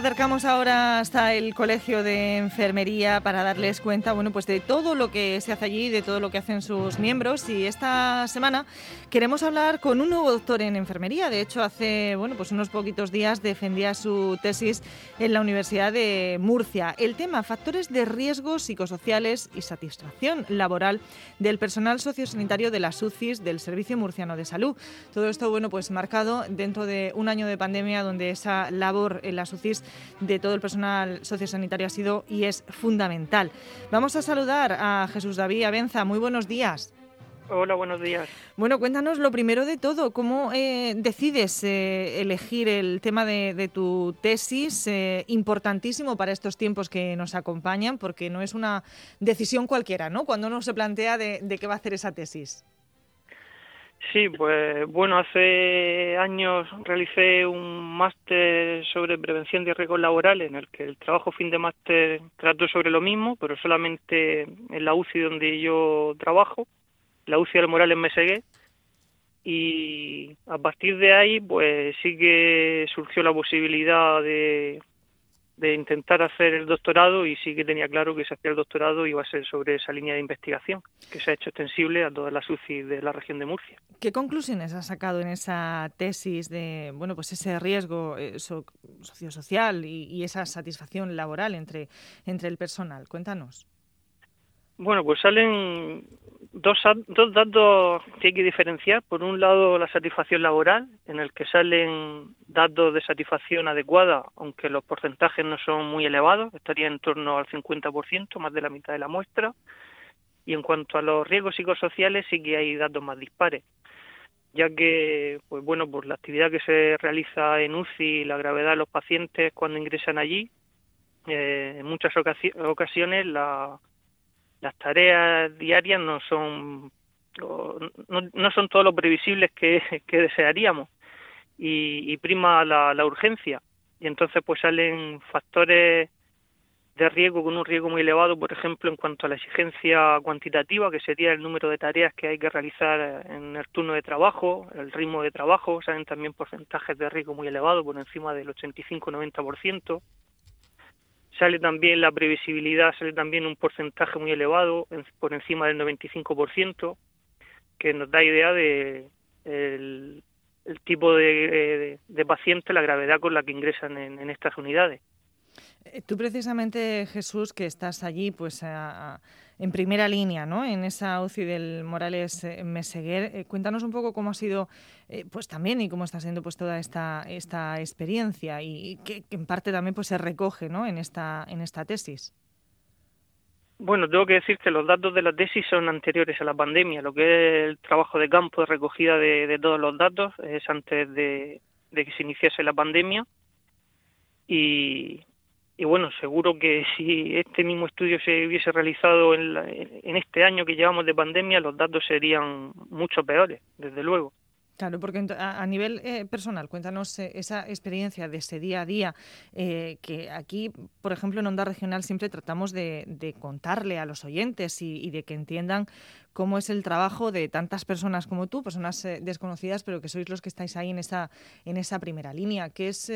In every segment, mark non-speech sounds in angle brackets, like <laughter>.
acercamos ahora hasta el Colegio de Enfermería para darles cuenta, bueno, pues de todo lo que se hace allí, de todo lo que hacen sus miembros. Y esta semana queremos hablar con un nuevo doctor en enfermería. De hecho, hace, bueno, pues unos poquitos días defendía su tesis en la Universidad de Murcia. El tema, factores de riesgo psicosociales y satisfacción laboral del personal sociosanitario de las UCIs del Servicio Murciano de Salud. Todo esto, bueno, pues marcado dentro de un año de pandemia donde esa labor en las UCIs de todo el personal sociosanitario ha sido y es fundamental. Vamos a saludar a Jesús David Abenza. Muy buenos días. Hola, buenos días. Bueno, cuéntanos lo primero de todo, ¿cómo eh, decides eh, elegir el tema de, tu tesis? Eh, importantísimo para estos tiempos que nos acompañan, porque no es una decisión cualquiera, ¿no? Cuando uno se plantea de qué va a hacer esa tesis. Sí, pues bueno, hace años realicé un máster sobre prevención de riesgos laborales en el que el trabajo fin de máster trató sobre lo mismo, pero solamente en la UCI donde yo trabajo, la UCI del Morales Mesegué, y a partir de ahí pues sí que surgió la posibilidad de de intentar hacer el doctorado y sí que tenía claro que si hacía el doctorado iba a ser sobre esa línea de investigación que se ha hecho extensible a todas las UCI de la región de Murcia. ¿Qué conclusiones has sacado en esa tesis de bueno pues ese riesgo eh, sociosocial y, y esa satisfacción laboral entre, entre el personal? Cuéntanos. Bueno, pues salen dos, dos datos que hay que diferenciar. Por un lado, la satisfacción laboral, en el que salen datos de satisfacción adecuada, aunque los porcentajes no son muy elevados, estaría en torno al 50%, más de la mitad de la muestra. Y en cuanto a los riesgos psicosociales, sí que hay datos más dispares, ya que, pues bueno, por la actividad que se realiza en UCI, la gravedad de los pacientes cuando ingresan allí, eh, en muchas ocasiones la las tareas diarias no son no, son todo lo previsibles que, desearíamos y, prima la, la, urgencia. Y entonces pues salen factores de riesgo con un riesgo muy elevado, por ejemplo, en cuanto a la exigencia cuantitativa, que sería el número de tareas que hay que realizar en el turno de trabajo, el ritmo de trabajo, salen también porcentajes de riesgo muy elevados, por encima del 85-90%, sale también la previsibilidad, sale también un porcentaje muy elevado, por encima del 95%, que nos da idea de el, tipo de, de, paciente, la gravedad con la que ingresan en estas unidades. Eh, tú precisamente, Jesús, que estás allí pues en primera línea, ¿no? En esa UCI del Morales eh, Meseguer, eh, cuéntanos un poco cómo ha sido pues también y cómo está siendo pues toda esta, esta experiencia y, que, en parte también pues se recoge, ¿no? En esta, en esta tesis. Bueno, tengo que decir que los datos de la tesis son anteriores a la pandemia. Lo que es el trabajo de campo de recogida de, todos los datos es antes de, de que se iniciase la pandemia. Y, y bueno, seguro que <laughs> si este mismo estudio se hubiese realizado en, en, este año que llevamos de pandemia, los datos serían mucho peores, desde luego. Claro, porque a, nivel eh, personal, cuéntanos eh, esa experiencia de ese día a día, eh, que aquí, por ejemplo, en Onda Regional siempre tratamos de, contarle a los oyentes y, de que entiendan cómo es el trabajo de tantas personas como tú, personas desconocidas, pero que sois los que estáis ahí en esa, en esa primera línea. ¿Qué es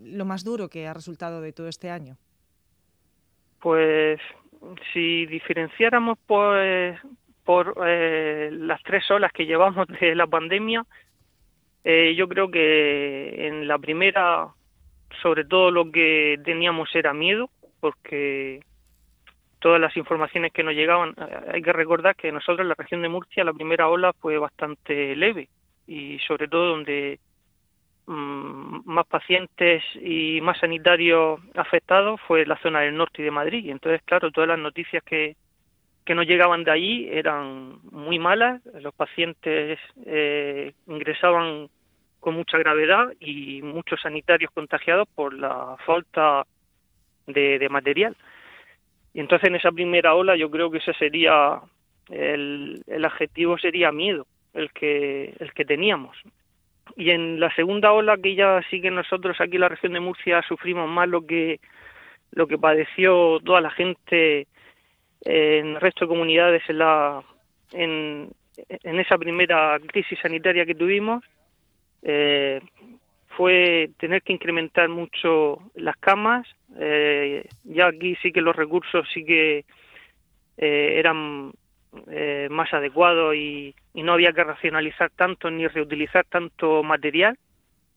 lo más duro que ha resultado de todo este año? Pues si diferenciáramos pues por eh, las tres olas que llevamos de la pandemia, eh, yo creo que en la primera, sobre todo lo que teníamos era miedo, porque todas las informaciones que nos llegaban, eh, hay que recordar que nosotros en la región de Murcia la primera ola fue bastante leve y sobre todo donde mm, más pacientes y más sanitarios afectados fue la zona del norte y de Madrid. Entonces, claro, todas las noticias que, que no llegaban de allí eran muy malas, los pacientes eh, ingresaban con mucha gravedad y muchos sanitarios contagiados por la falta de, material. Y entonces en esa primera ola yo creo que ese sería el, el adjetivo sería miedo el que el que teníamos. Y en la segunda ola que ya sí que nosotros aquí en la región de Murcia sufrimos más lo que lo que padeció toda la gente en el resto de comunidades en, la, en, esa primera crisis sanitaria que tuvimos, eh, fue tener que incrementar mucho las camas. Eh, ya aquí sí que los recursos sí que eh, eran eh, más adecuados y, no había que racionalizar tanto ni reutilizar tanto material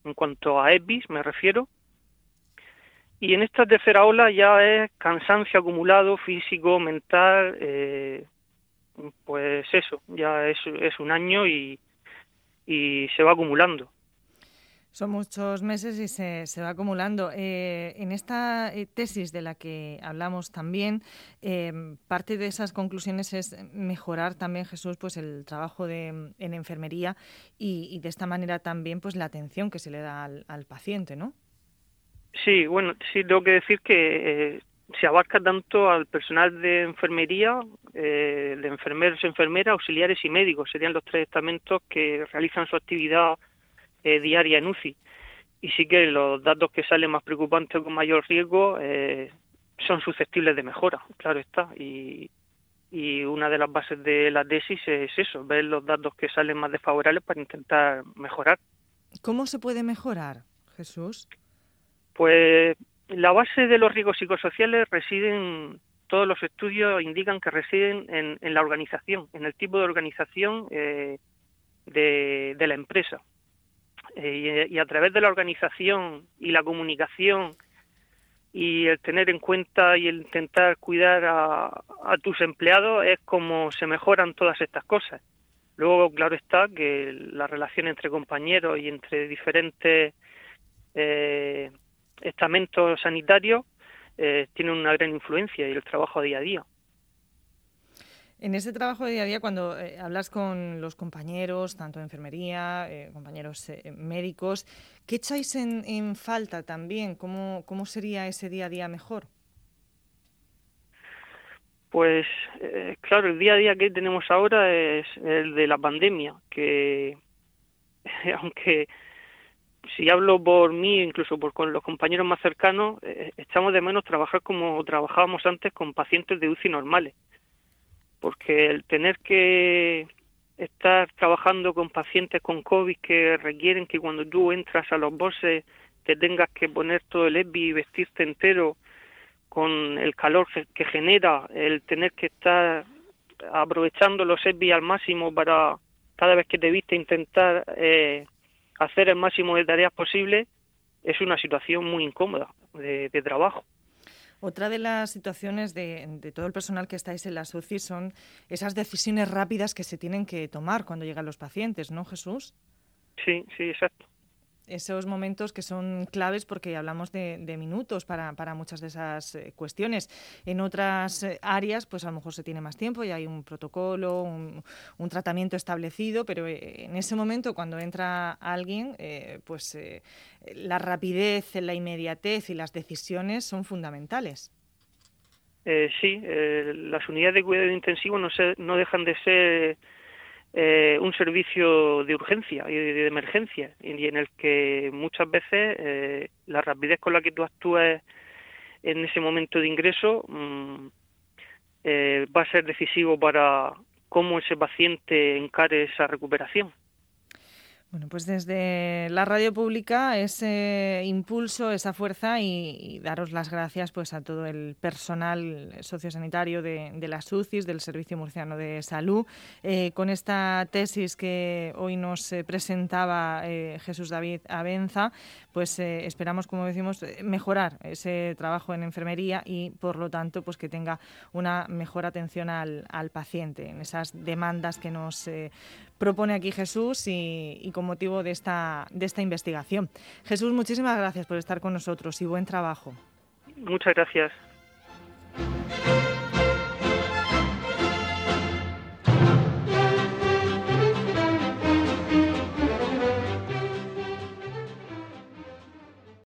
en cuanto a EBIS me refiero. Y en esta tercera ola ya es cansancio acumulado físico, mental, pues eso, ya es, es un año y, y se va acumulando. Son muchos meses y se, se va acumulando. Eh, en esta eh, tesis de la que hablamos también, eh, parte de esas conclusiones es mejorar también, Jesús, pues el trabajo de, en enfermería y, de esta manera también pues la atención que se le da al, paciente, ¿no? Sí, bueno, sí tengo que decir que se abarca tanto al personal de enfermería, de enfermeros, enfermeras, auxiliares y médicos. Serían los tres estamentos que realizan su actividad eh, diaria en UCI. Y sí que los datos que salen más preocupantes con mayor riesgo eh, son susceptibles de mejora, claro está. Y, y una de las bases de la tesis es eso, ver los datos que salen más desfavorables para intentar mejorar. ¿Cómo se puede mejorar, Jesús? Pues la base de los riesgos psicosociales residen, todos los estudios indican que residen en, la organización, en el tipo de organización eh, de, la empresa. Eh, y, a través de la organización y la comunicación y el tener en cuenta y el intentar cuidar a, tus empleados es como se mejoran todas estas cosas. Luego, claro está que la relación entre compañeros y entre diferentes eh, estamentos sanitarios eh, tiene una gran influencia y el trabajo día a día. En ese trabajo de día a día, cuando eh, hablas con los compañeros, tanto de enfermería, eh, compañeros eh, médicos, ¿qué echáis en, falta también? ¿Cómo, ¿Cómo, sería ese día a día mejor? Pues claro, el día a día que tenemos ahora es el de la pandemia, que <laughs> aunque si hablo por mí, incluso por con los compañeros más cercanos, echamos de menos trabajar como trabajábamos antes con pacientes de UCI normales. Porque el tener que estar trabajando con pacientes con COVID que requieren que cuando tú entras a los bosses te tengas que poner todo el EPI y vestirte entero con el calor que genera el tener que estar aprovechando los EPI al máximo para cada vez que te viste intentar eh, hacer el máximo de tareas posible es una situación muy incómoda de trabajo. Otra de las situaciones de, todo el personal que estáis en la SUCI son esas decisiones rápidas que se tienen que tomar cuando llegan los pacientes, ¿no, Jesús? Sí, sí, exacto esos momentos que son claves porque hablamos de, minutos para, muchas de esas eh, cuestiones. En otras eh, áreas, pues a lo mejor se tiene más tiempo y hay un protocolo, un, tratamiento establecido, pero eh, en ese momento, cuando entra alguien, pues la rapidez, la inmediatez y las decisiones son fundamentales. sí, las unidades de cuidado intensivo no, se, no dejan de ser eh, un servicio de urgencia y de, emergencia y en el que muchas veces eh, la rapidez con la que tú actúas en ese momento de ingreso mm, eh, va a ser decisivo para cómo ese paciente encare esa recuperación. Bueno, pues desde la radio pública ese impulso, esa fuerza y, daros las gracias pues a todo el personal sociosanitario de, de las UCIs, del Servicio Murciano de Salud, eh, con esta tesis que hoy nos eh, presentaba eh, Jesús David Abenza, pues esperamos, como decimos, mejorar ese trabajo en enfermería y, por lo tanto, pues que tenga una mejor atención al, al paciente en esas demandas que nos propone aquí Jesús y, con motivo de esta, de esta investigación. Jesús, muchísimas gracias por estar con nosotros y buen trabajo. Muchas gracias.